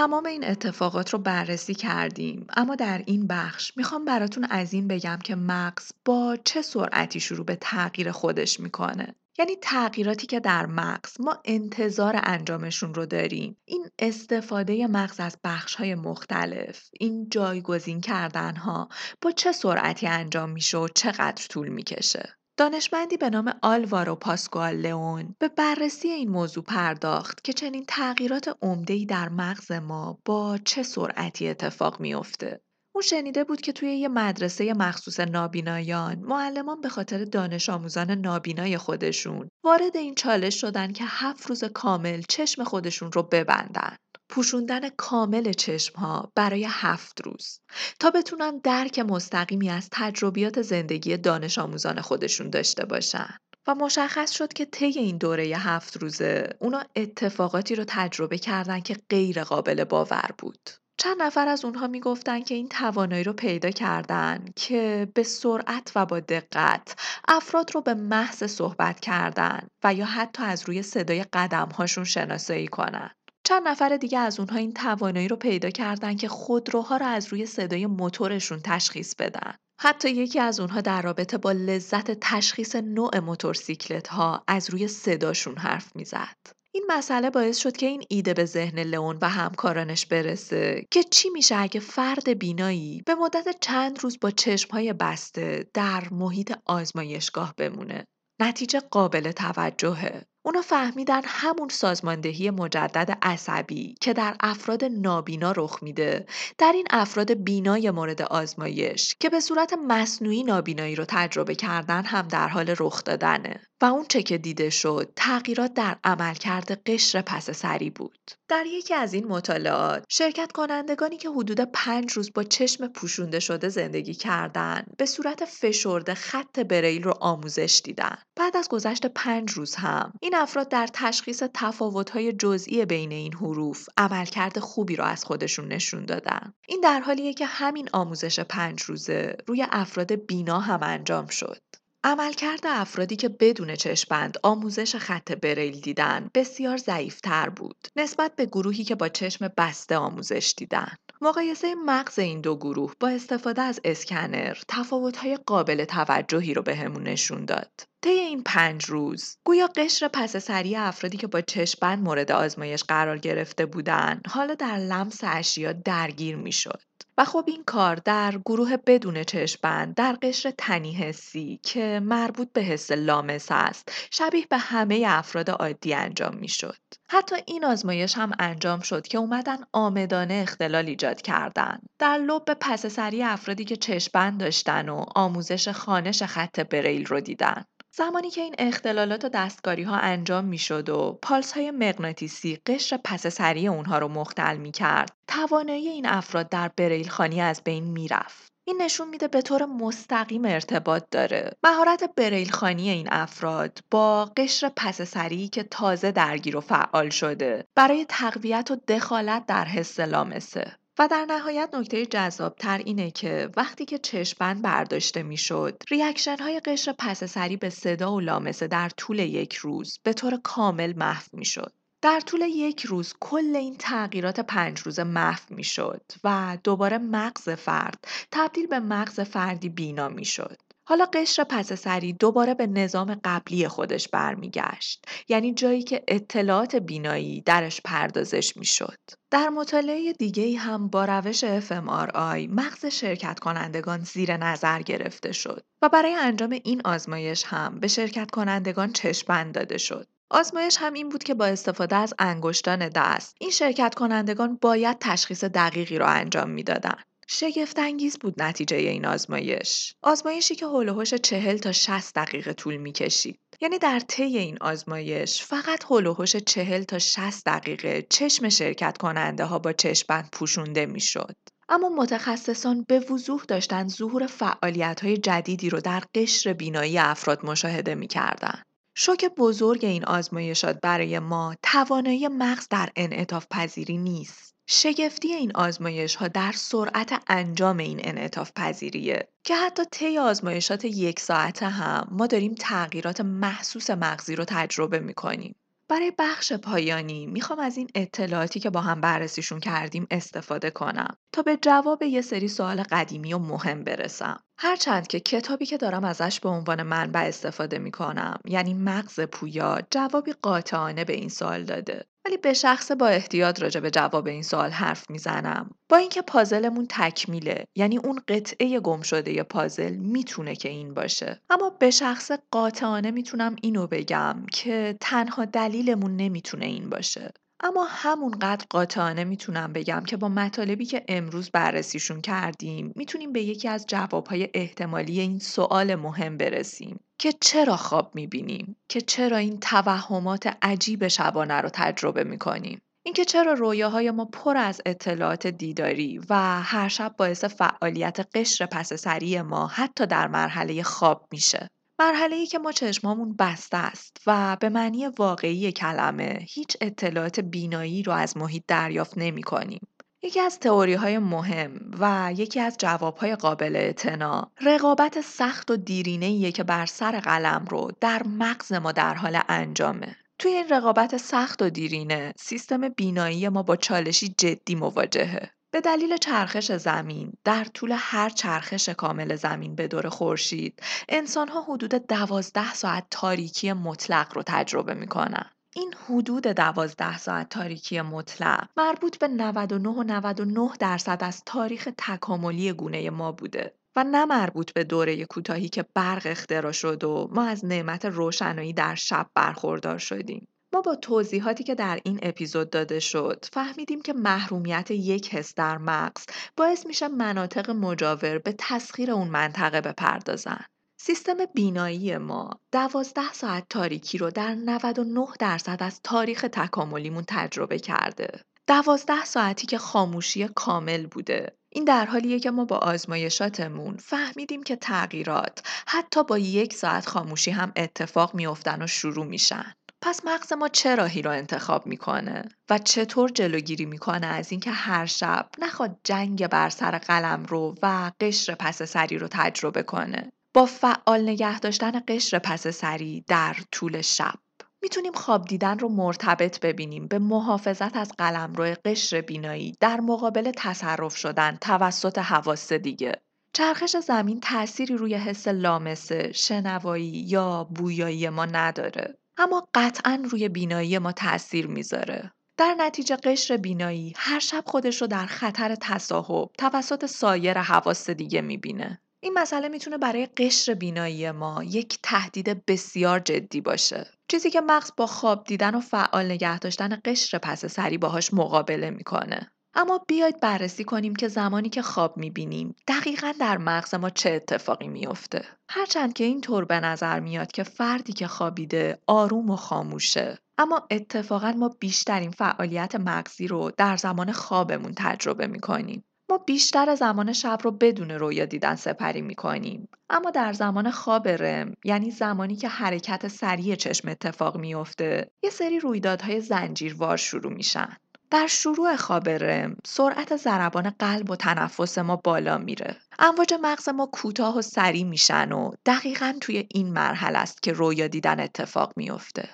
تمام این اتفاقات رو بررسی کردیم. اما در این بخش می‌خوام براتون از این بگم که مغز با چه سرعتی شروع به تغییر خودش می‌کنه. یعنی تغییراتی که در مغز ما انتظار انجامشون رو داریم. این استفاده مغز از بخش های مختلف این جایگزین کردن ها با چه سرعتی انجام میشه و چقدر طول می‌کشه. دانشمندی به نام آلوارو پاسکوال لئون به بررسی این موضوع پرداخت که چنین تغییرات عمده‌ای در مغز ما با چه سرعتی اتفاق میافته. اون شنیده بود که توی یه مدرسه مخصوص نابینایان معلمان به خاطر دانش آموزان نابینای خودشون وارد این چالش شدن که هفت روز کامل چشم خودشون رو ببندن. پوشوندن کامل ها برای هفت روز تا بتونن درک مستقیمی از تجربیات زندگی دانش آموزان خودشون داشته باشن. و مشخص شد که طی این دوره هفت روزه اونا اتفاقاتی رو تجربه کردن که غیر قابل باور بود. چند نفر از اونها می‌گفتن که این توانایی رو پیدا کردن که به سرعت و با دقت افراد رو به محض صحبت کردن و یا حتی از روی صدای قدم هاشون شناسایی کنن. چند نفر دیگه از اونها این توانایی رو پیدا کردن که خودروها رو از روی صدای موتورشون تشخیص بدن. حتی یکی از اونها در رابطه با لذت تشخیص نوع موتورسیکلت ها از روی صداشون حرف می‌زد. این مسئله باعث شد که این ایده به ذهن لئون و همکارانش برسه که چی میشه اگه فرد بینایی به مدت چند روز با چشمهای بسته در محیط آزمایشگاه بمونه. نتیجه قابل توجهه. اونا فهمیدن همون سازماندهی مجدد عصبی که در افراد نابینا رخ میده. در این افراد بینای مورد آزمایش که به صورت مصنوعی نابینایی رو تجربه کردن هم در حال رخ دادنه. و اون چه که دیده شد تغییرات در عملکرد قشر پس سری بود. در یکی از این مطالعات شرکت کنندگانی که حدود پنج روز با چشم پوشونده شده زندگی کردند به صورت فشرده خط بریل رو آموزش دیدن. بعد از گذشت پنج روز هم این افراد در تشخیص تفاوت‌های جزئی بین این حروف عملکرد خوبی رو از خودشون نشون دادن. این در حالیه که همین آموزش پنج روزه روی افراد بینا هم انجام شد. عملکرد افرادی که بدون چشمبند آموزش خط بریل دیدن بسیار ضعیفتر بود نسبت به گروهی که با چشم بسته آموزش دیدن. مقایسه مغز این دو گروه با استفاده از اسکنر تفاوت‌های قابل توجهی رو بهمون نشون داد. طی این پنج روز گویا قشر پس سری افرادی که با چشمبند مورد آزمایش قرار گرفته بودند حالا در لمس اشیا درگیر می‌شد و خب این کار در گروه بدون چشمبند در قشر تنی حسی که مربوط به حس لامس است شبیه به همه افراد عادی انجام می‌شد. حتی این آزمایش هم انجام شد که اومدن آمدانه اختلال ایجاد کردن. در لب پس سری افرادی که چشمبند داشتن و آموزش خانش خط بریل رو دیدن. زمانی که این اختلالات و دستکاری ها انجام می شد و پالس های مغناطیسی قشر پس سری اونها رو مختل می کرد توانایی این افراد در بریل خوانی از بین می رفت. این نشون میده به طور مستقیم ارتباط داره. مهارت بریل خوانی این افراد با قشر پس سری که تازه درگیر و فعال شده برای تقویت و دخالت در حس لامسه. و در نهایت نکته جذابتر اینه که وقتی که چشمبند برداشته می‌شد reaction های قشر پس سری به صدا و لامسه در طول یک روز به طور کامل محو می‌شد. در طول یک روز کل این تغییرات پنج روز محو می‌شد و دوباره مغز فرد تبدیل به مغز فردی بینا می‌شد. حالا قشر پس سری دوباره به نظام قبلی خودش برمیگشت. یعنی جایی که اطلاعات بینایی درش پردازش می‌شد. در مطالعه دیگه هم با روش fMRI مغز شرکت کنندگان زیر نظر گرفته شد و برای انجام این آزمایش هم به شرکت کنندگان چشمبند داده شد. آزمایش هم این بود که با استفاده از انگشتان دست این شرکت کنندگان باید تشخیص دقیقی را انجام می‌دادند شگفتانگیز بود نتیجه این آزمایش. آزمایشی که هلوهوش چهل تا 60 دقیقه طول می‌کشید. یعنی در طی این آزمایش فقط هلوهوش چهل تا 60 دقیقه چشم شرکت کننده ها با چشمبند پوشونده می‌شد. اما متخصصان به وضوح داشتند ظهور فعالیت های جدیدی رو در قشر بینایی افراد مشاهده می‌کردند. شوک بزرگ این آزمایشات برای ما توانایی مغز در انعطاف پذیری نیست. شگفتی این آزمایش ها در سرعت انجام این انعطاف پذیریه که حتی طی آزمایشات یک ساعته هم ما داریم تغییرات محسوس مغزی رو تجربه می‌کنیم. برای بخش پایانی می‌خوام از این اطلاعاتی که با هم بررسیشون کردیم استفاده کنم تا به جواب یه سری سوال قدیمی و مهم برسم. هرچند که کتابی که دارم ازش به عنوان منبع استفاده می‌کنم یعنی مغز پویا جوابی قاطعانه به این سوال داده ولی به شخص با احتیاط راجع به جواب این سوال حرف می‌زنم. با اینکه پازلمون تکمیله یعنی اون قطعه گم شده پازل می‌تونه که این باشه. اما به شخص قاطعانه می‌تونم اینو بگم که تنها دلیلمون نمی‌تونه این باشه. اما همونقدر قاطعانه می‌تونم بگم که با مطالبی که امروز بررسیشون کردیم می‌تونیم به یکی از جوابهای احتمالی این سوال مهم برسیم که چرا خواب می‌بینیم؟ که چرا این توهمات عجیب شبانه رو تجربه می‌کنیم؟ اینکه چرا رویاهای ما پر از اطلاعات دیداری و هر شب باعث فعالیت قشر پس سری ما حتی در مرحله خواب میشه؟ مرحله ای که ما چشمامون بسته است و به معنی واقعی کلمه هیچ اطلاعات بینایی رو از محیط دریافت نمی کنیم. یکی از تئوری های مهم و یکی از جواب های قابل اعتنا رقابت سخت و دیرینه که بر سر قلم رو در مغز ما در حال انجامه. توی این رقابت سخت و دیرینه سیستم بینایی ما با چالشی جدی مواجهه. به دلیل چرخش زمین در طول هر چرخش کامل زمین به دور خورشید انسانها حدود دوازده ساعت تاریکی مطلق رو تجربه می‌کنن. این حدود دوازده ساعت تاریکی مطلق مربوط به 99 و 99 درصد از تاریخ تکاملی گونه ما بوده و نه مربوط به دوره کوتاهی که برق اختراع شد و ما از نعمت روشنایی در شب برخوردار شدیم. ما با توضیحاتی که در این اپیزود داده شد فهمیدیم که محرومیت یک حس در مغز باعث میشه مناطق مجاور به تسخیر اون منطقه بپردازن. سیستم بینایی ما دوازده ساعت تاریکی رو در 99 درصد از تاریخ تکاملیمون تجربه کرده. دوازده ساعتی که خاموشی کامل بوده. این در حالیه که ما با آزمایشاتمون فهمیدیم که تغییرات حتی با یک ساعت خاموشی هم اتفاق میافتن و شروع میشن. پس مغز ما چه راهی رو انتخاب می‌کنه و چطور جلوگیری می‌کنه از اینکه هر شب نخواد جنگ بر سر قلم رو و قشر پس سری رو تجربه کنه با فعال نگه داشتن قشر پس سری در طول شب می‌تونیم خواب دیدن رو مرتبط ببینیم به محافظت از قلمرو قشر بینایی در مقابل تصرف شدن توسط حواس دیگه. چرخش زمین تأثیری روی حس لامسه، شنوایی یا بویایی ما نداره. اما قطعا روی بینایی ما تأثیر می‌ذاره. در نتیجه قشر بینایی هر شب خودش رو در خطر تصاحب توسط سایر حواس دیگه می‌بینه. این مسئله می‌تونه برای قشر بینایی ما یک تهدید بسیار جدی باشه. چیزی که مغز با خواب دیدن و فعال نگه داشتن قشر پس سری باهاش مقابله می‌کنه. اما بیاید بررسی کنیم که زمانی که خواب می‌بینیم دقیقا در مغز ما چه اتفاقی میافته. هرچند که اینطور به نظر میاد که فردی که خوابیده آروم و خاموشه. اما اتفاقا ما بیشترین فعالیت مغزی رو در زمان خوابمون تجربه می‌کنیم. ما بیشتر زمان شب رو بدون رویا دیدن سپری می کنیم. اما در زمان خواب رم یعنی زمانی که حرکت سریع چشم اتفاق میافته یه سری رویدادهای زنجیروار شروع میشن. در شروع خواب رم سرعت ضربان قلب و تنفس ما بالا میره. امواج مغز ما کوتاه و سریع میشن و دقیقا توی این مرحله است که رویا دیدن اتفاق میافته.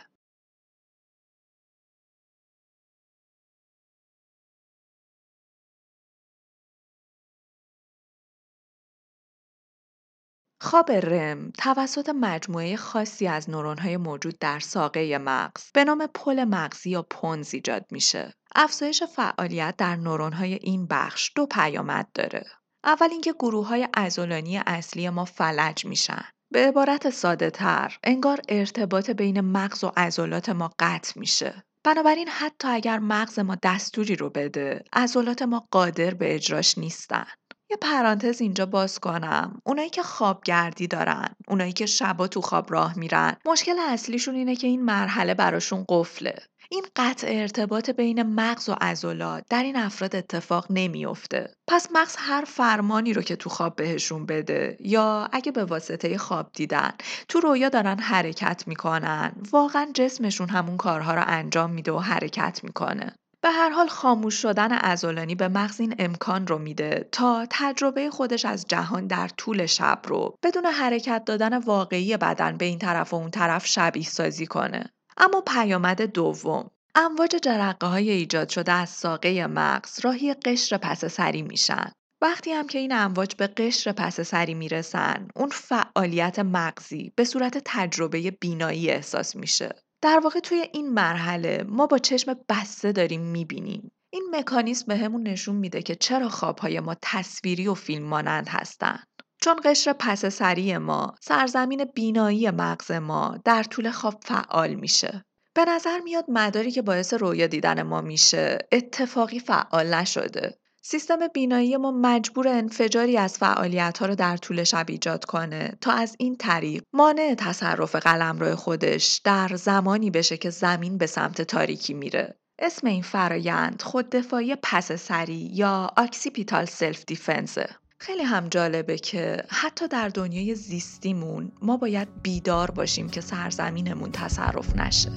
خواب رم توسط مجموعه خاصی از نورون‌های موجود در ساقه مغز به نام پل مغزی یا پونز ایجاد میشه. افزایش فعالیت در نورون‌های این بخش دو پیامد داره. اول اینکه گروه های ازولانی اصلی ما فلج میشن. به عبارت ساده تر، انگار ارتباط بین مغز و عضلات ما قطع میشه. بنابراین حتی اگر مغز ما دستوری رو بده، عضلات ما قادر به اجراش نیستن. یه پرانتز اینجا باز کنم اونایی که خوابگردی دارن اونایی که شبا تو خواب راه میرن مشکل اصلیشون اینه که این مرحله براشون قفله این قطع ارتباط بین مغز و عضلات در این افراد اتفاق نمیافته. پس مغز هر فرمانی رو که تو خواب بهشون بده یا اگه به واسطه خواب دیدن تو رویا دارن حرکت می‌کنن واقعا جسمشون همون کارها رو انجام میده و حرکت می‌کنه. به هر حال خاموش شدن ازولانی به مغز این امکان رو میده تا تجربه خودش از جهان در طول شب رو بدون حرکت دادن واقعی بدن به این طرف و اون طرف شبیه سازی کنه. اما پیامد دوم امواج جرقه های ایجاد شده از ساقه مغز راهی قشر پس سری میشن. وقتی هم که این امواج به قشر پس سری می‌رسن، اون فعالیت مغزی به صورت تجربه بینایی احساس میشه. در واقع توی این مرحله ما با چشم بسته داریم می‌بینیم. این مکانیسم بهمون نشون میده که چرا خوابهای ما تصویری و فیلم مانند هستند. چون قشر پس سری ما سرزمین بینایی مغز ما در طول خواب فعال میشه. به نظر میاد مداری که باعث رویا دیدن ما میشه اتفاقی فعال نشده. سیستم بینایی ما مجبوره انفجاری از فعالیت ها رو در طول شب ایجاد کنه تا از این طریق مانع تصرف قلمرو خودش در زمانی بشه که زمین به سمت تاریکی میره. اسم این فرایند خوددفاعی پس سری یا occipital self-defense ه. خیلی هم جالبه که حتی در دنیای زیستیمون ما باید بیدار باشیم که سرزمینمون تصرف نشه.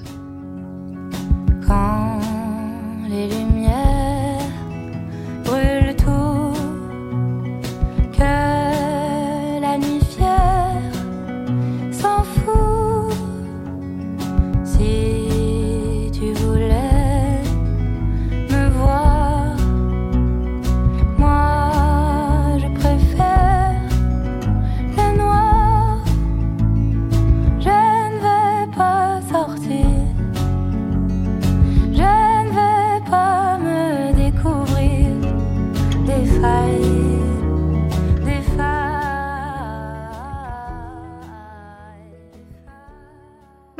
Quand les lumières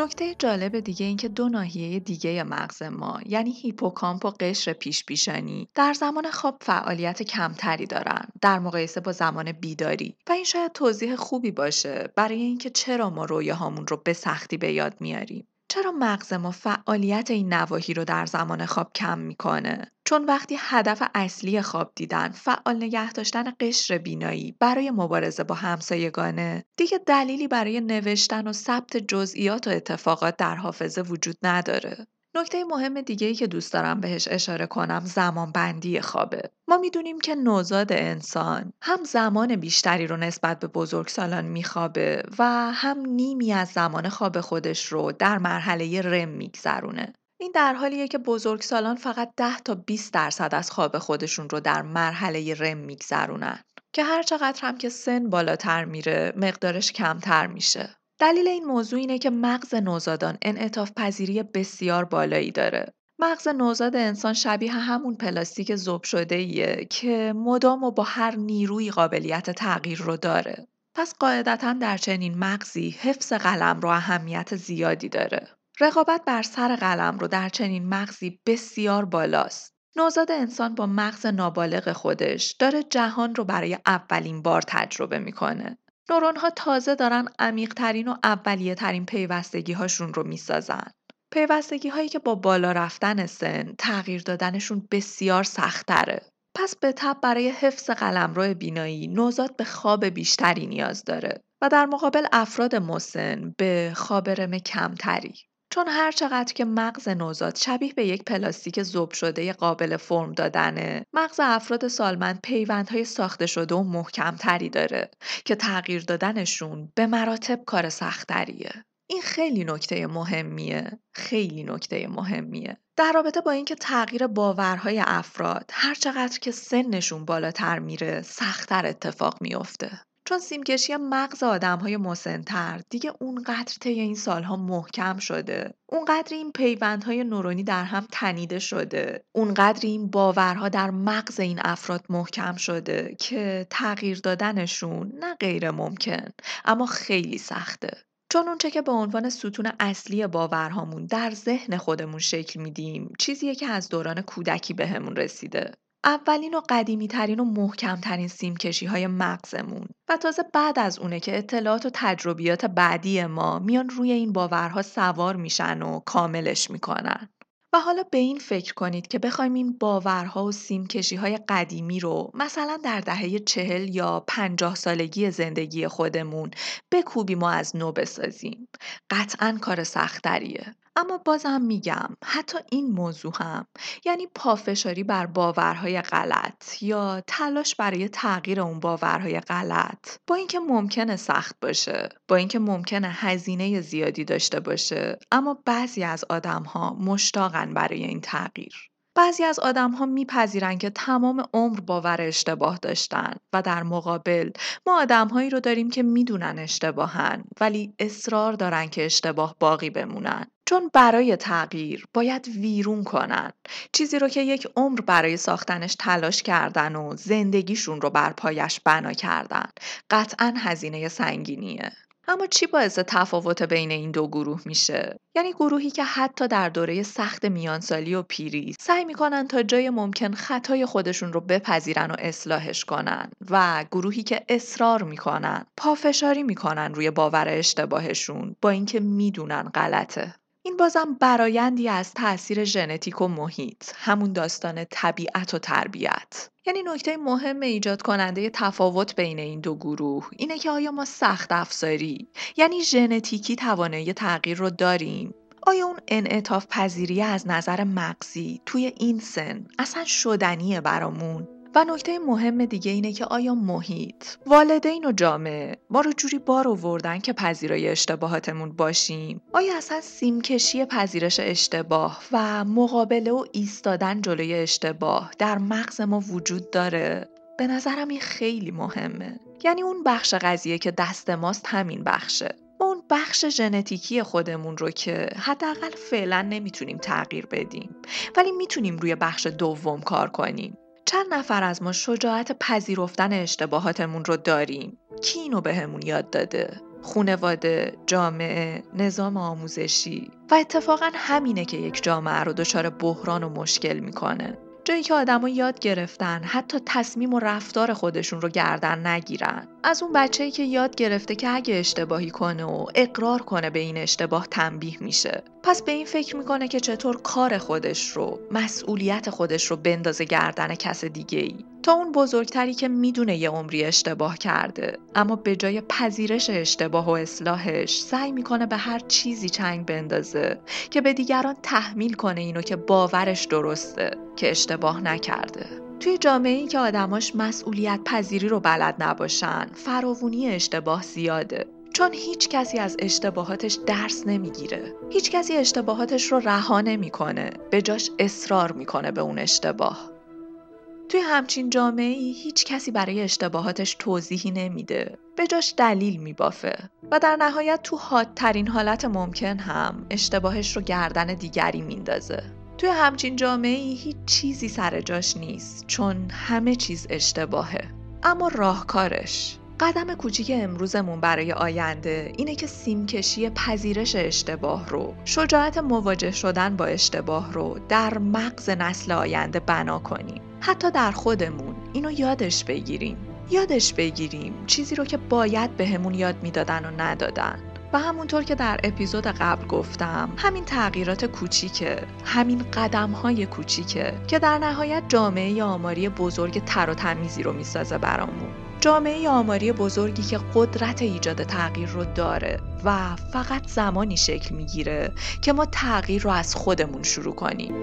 نکته جالب دیگه این که دو ناحیه دیگه مغز ما یعنی هیپوکامپ و قشر پیش پیشانی در زمان خواب فعالیت کمتری دارن در مقایسه با زمان بیداری. و این شاید توضیح خوبی باشه برای اینکه چرا ما رویاهامون رو به سختی به یاد میاریم. چرا مغز ما فعالیت این نواحی رو در زمان خواب کم می‌کنه؟ چون وقتی هدف اصلی خواب دیدن فعال نگه داشتن قشر بینایی برای مبارزه با همسایگانه دیگه دلیلی برای نوشتن و ثبت جزئیات و اتفاقات در حافظه وجود نداره. نکته مهم دیگه ای که دوست دارم بهش اشاره کنم زمان بندی خوابه. ما می‌دونیم که نوزاد انسان هم زمان بیشتری رو نسبت به بزرگسالان میخوابه و هم نیمی از زمان خواب خودش رو در مرحله رم میگذرونه. این در حالیه که بزرگسالان فقط 10 تا 20 درصد از خواب خودشون رو در مرحله رم میگذرونن که هر چقدر هم که سن بالاتر میره مقدارش کمتر میشه. دلیل این موضوع اینه که مغز نوزادان انعطاف پذیری بسیار بالایی داره. مغز نوزاد انسان شبیه همون پلاستیک ذوب شده ایه که مدام و با هر نیروی قابلیت تغییر رو داره. پس قاعدتا در چنین مغزی حفظ قلم رو اهمیت زیادی داره. رقابت بر سر قلم رو در چنین مغزی بسیار بالاست. نوزاد انسان با مغز نابالغ خودش داره جهان رو برای اولین بار تجربه می‌کنه. نورون ها تازه دارن عمیق ترین و اولیه ترین پیوستگی هاشون رو می‌سازن. پیوستگی هایی که با بالا رفتن سن تغییر دادنشون بسیار سختره. پس به تب برای حفظ قلمرو بینایی نوزاد به خواب بیشتری نیاز داره و در مقابل افراد مسن به خواب رم کمتری. چون هر چقدر که مغز نوزاد شبیه به یک پلاستیک ذوب شده قابل فرم دادنه مغز افراد سالمند پیوندهای ساخته شده و محکمتری داره که تغییر دادنشون به مراتب کار سختتریه این خیلی نکته مهمیه. خیلی نکته مهمیه. در رابطه با اینکه تغییر باورهای افراد هر چقدر که سنشون بالاتر میره سختتر اتفاق میافته. چون سیمکشی مغز های مسنتر. دیگه اونقدر طی این سالها محکم شده. اونقدر این پیوندهای نورونی در هم تنیده شده. اونقدر این باورها در مغز این افراد محکم شده که تغییر دادنشون نه غیر ممکن اما خیلی سخته. چون اونچه که به عنوان ستون اصلی باورهامون در ذهن خودمون شکل میدیم چیزیه که از دوران کودکی بهمون رسیده. اولین و قدیمی ترین و محکم ترین سیمکشی های مغزمون و تازه بعد از اونه که اطلاعات و تجربیات بعدی ما میان روی این باورها سوار میشن و کاملش می‌کنن. و حالا به این فکر کنید که بخوایم این باورها و سیمکشی های قدیمی رو مثلا در دهه چهل یا پنجاه سالگی زندگی خودمون بکوبیم و از نو بسازیم. قطعا کار سختریه. اما بازم میگم حتی این موضوع هم یعنی پافشاری بر باورهای غلط یا تلاش برای تغییر اون باورهای غلط با اینکه ممکنه سخت باشه با اینکه ممکنه هزینه زیادی داشته باشه اما بعضی از آدمها مشتاقن برای این تغییر. بعضی از آدم ها میپذیرن که تمام عمر باور اشتباه داشتن و در مقابل ما آدم هایی رو داریم که می‌دونن اشتباهن ولی اصرار دارن که اشتباه باقی بمونن. چون برای تغییر باید ویرون کنن چیزی رو که یک عمر برای ساختنش تلاش کردن و زندگیشون رو بر پایش بنا کردن قطعا هزینه سنگینیه. اما چی باعث تفاوت بین این دو گروه میشه؟ یعنی گروهی که حتی در دوره سخت میانسالی و پیری سعی می‌کنن تا جای ممکن خطای خودشون رو بپذیرن و اصلاحش کنن و گروهی که اصرار می‌کنن پافشاری می‌کنن روی باور اشتباهشون با اینکه می‌دونن غلطه. این بازم برایندی از تاثیر ژنتیک و محیط همون داستان طبیعت و تربیت. یعنی نکته مهم ایجاد کننده تفاوت بین این دو گروه اینه که آیا ما سخت افزاری یعنی ژنتیکی توانایی تغییر رو داریم؟ آیا اون انعطاف پذیری از نظر مغزی توی این سن اصلا شدنیه برامون؟ و نکته مهم دیگه اینه که آیا محیط، والدین و جامعه ما رو جوری بار آوردن که پذیرای اشتباهاتمون باشیم؟ آیا اصلا سیمکشی پذیرش اشتباه و مقابله و ایستادن جلوی اشتباه در مغز ما وجود داره؟ به نظرم این خیلی مهمه. یعنی اون بخش قضیه که دست ماست همین بخشه. اون بخش ژنتیکی خودمون رو که حداقل فعلا نمی‌تونیم تغییر بدیم ولی می‌تونیم روی بخش دوم کار کنیم چند نفر از ما شجاعت پذیرفتن اشتباهاتمون رو داریم. کی اینو بهمون یاد داده؟ خونواده، جامعه، نظام آموزشی. و اتفاقا همینه که یک جامعه رو دچار بحران و مشکل می‌کنه. جایی که آدما یاد گرفتن حتی تصمیم و رفتار خودشون رو گردن نگیرن. از اون بچه‌ای که یاد گرفته که اگه اشتباهی کنه و اقرار کنه به این اشتباه تنبیه میشه. پس به این فکر می‌کنه که چطور کار خودش رو مسئولیت خودش رو بندازه گردن کس دیگه ای تا اون بزرگتری که می‌دونه یه عمری اشتباه کرده اما به جای پذیرش اشتباه و اصلاحش سعی می‌کنه به هر چیزی چنگ بندازه که به دیگران تحمیل کنه اینو که باورش درسته که اشتباه نکرده. توی جامعه ای که آدماش مسئولیت پذیری رو بلد نباشن فراوونی اشتباه زیاده. چون هیچ کسی از اشتباهاتش درس نمی‌گیره. هیچ کسی اشتباهاتش رو رها نمی‌کنه. به جاش اصرار می‌کنه به اون اشتباه. توی همچین جامعه ای هیچ کسی برای اشتباهاتش توضیحی نمیده. به جاش دلیل میبافه. و در نهایت تو حادترین حالت ممکن هم اشتباهش رو گردن دیگری میندازه. توی همچین جامعه ای هیچ چیزی سر جاش نیست چون همه چیز اشتباهه. اما راهکارش. قدم کوچیک امروزمون برای آینده اینه که سیمکشی پذیرش اشتباه رو شجاعت مواجه شدن با اشتباه رو در مغز نسل آینده بنا کنیم. حتی در خودمون. اینو یادش بگیریم یادش بگیریم چیزی رو که باید بهمون یاد می‌دادن و ندادن. و همونطور که در اپیزود قبل گفتم همین تغییرات کوچیکه. همین قدم های کوچیکه که در نهایت جامعه آماری بزرگ تر و تمیزی رو می‌سازه برامون. جامعه آماری بزرگی که قدرت ایجاد تغییر رو داره و فقط زمانی شکل می‌گیره که ما تغییر رو از خودمون شروع کنیم.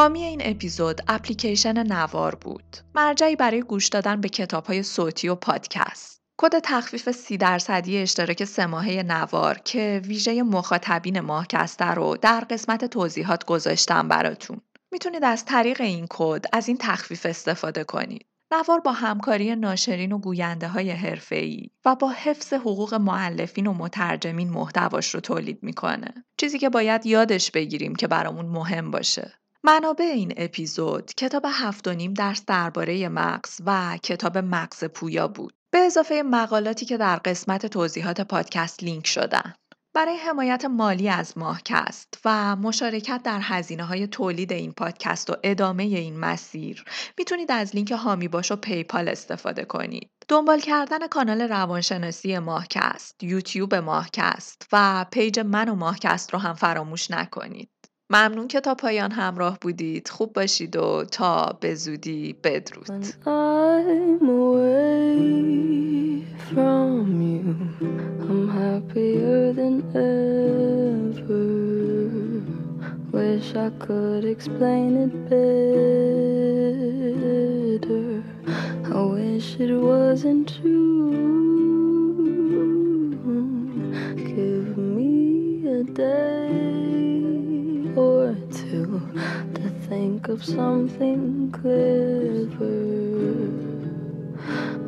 حامی این اپیزود اپلیکیشن نوار بود. مرجعی برای گوش دادن به کتابهای صوتی و پادکست. کد تخفیف سی درصدی اشتراک سماهه نوار که ویژه مخاطبین ماهکسته رو در قسمت توضیحات گذاشتم براتون. می‌تونید از طریق این کد از این تخفیف استفاده کنید. نوار با همکاری ناشرین و گوینده های حرفه‌ای و با حفظ حقوق معلفین و مترجمین محتواش رو تولید می‌کنه. چیزی که باید یادش بگیریم که برامون مهم باشه. منابع این اپیزود کتاب هفت و نیم درس درباره مغز و کتاب مغز پویا بود. به اضافه مقالاتی که در قسمت توضیحات پادکست لینک شدن. برای حمایت مالی از ماهکست و مشارکت در هزینه های تولید این پادکست و ادامه این مسیر می‌تونید از لینک حامی باش و PayPal استفاده کنید. دنبال کردن کانال روانشناسی ماهکست، یوتیوب ماهکست و پیج من و ماهکست رو هم فراموش نکنید. ممنون که تا پایان همراه بودید خوب باشید و تا به زودی بدرود Wish I could explain it better. I wish it wasn't true. Give me a day. To think of something clever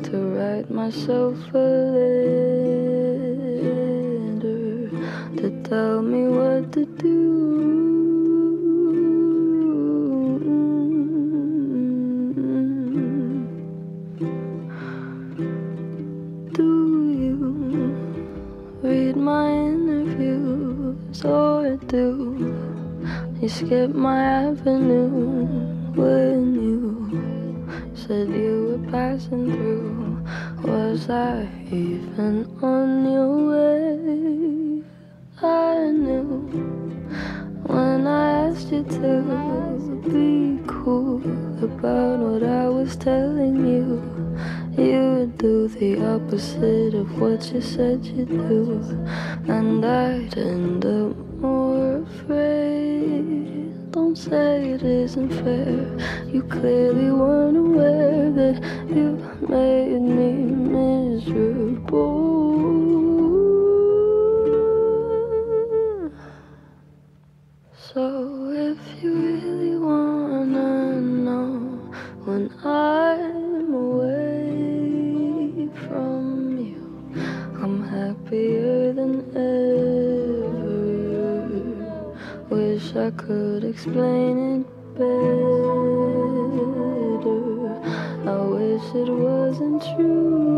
to write myself a letter to tell me what to do. Do you read my interviews or do you skipped my avenue when you said you were passing through. Was I even on your way? I knew when I asked you to be cool about what I was telling you. You would do the opposite of what you said you'd do, and I'd end up more afraid. Don't say it isn't fair. You clearly weren't aware that you made me miserable. So if you really wanna know when I I could explain it better. I wish it wasn't true.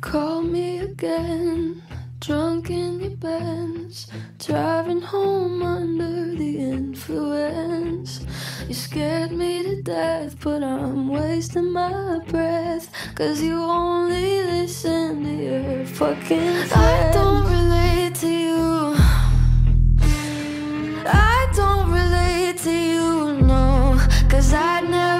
Called me again, drunk in your Benz, driving home under the influence. You scared me to death, but I'm wasting my breath, cause you only listen to your fucking friends. I don't relate to you. I don't relate to you, no, cause I never.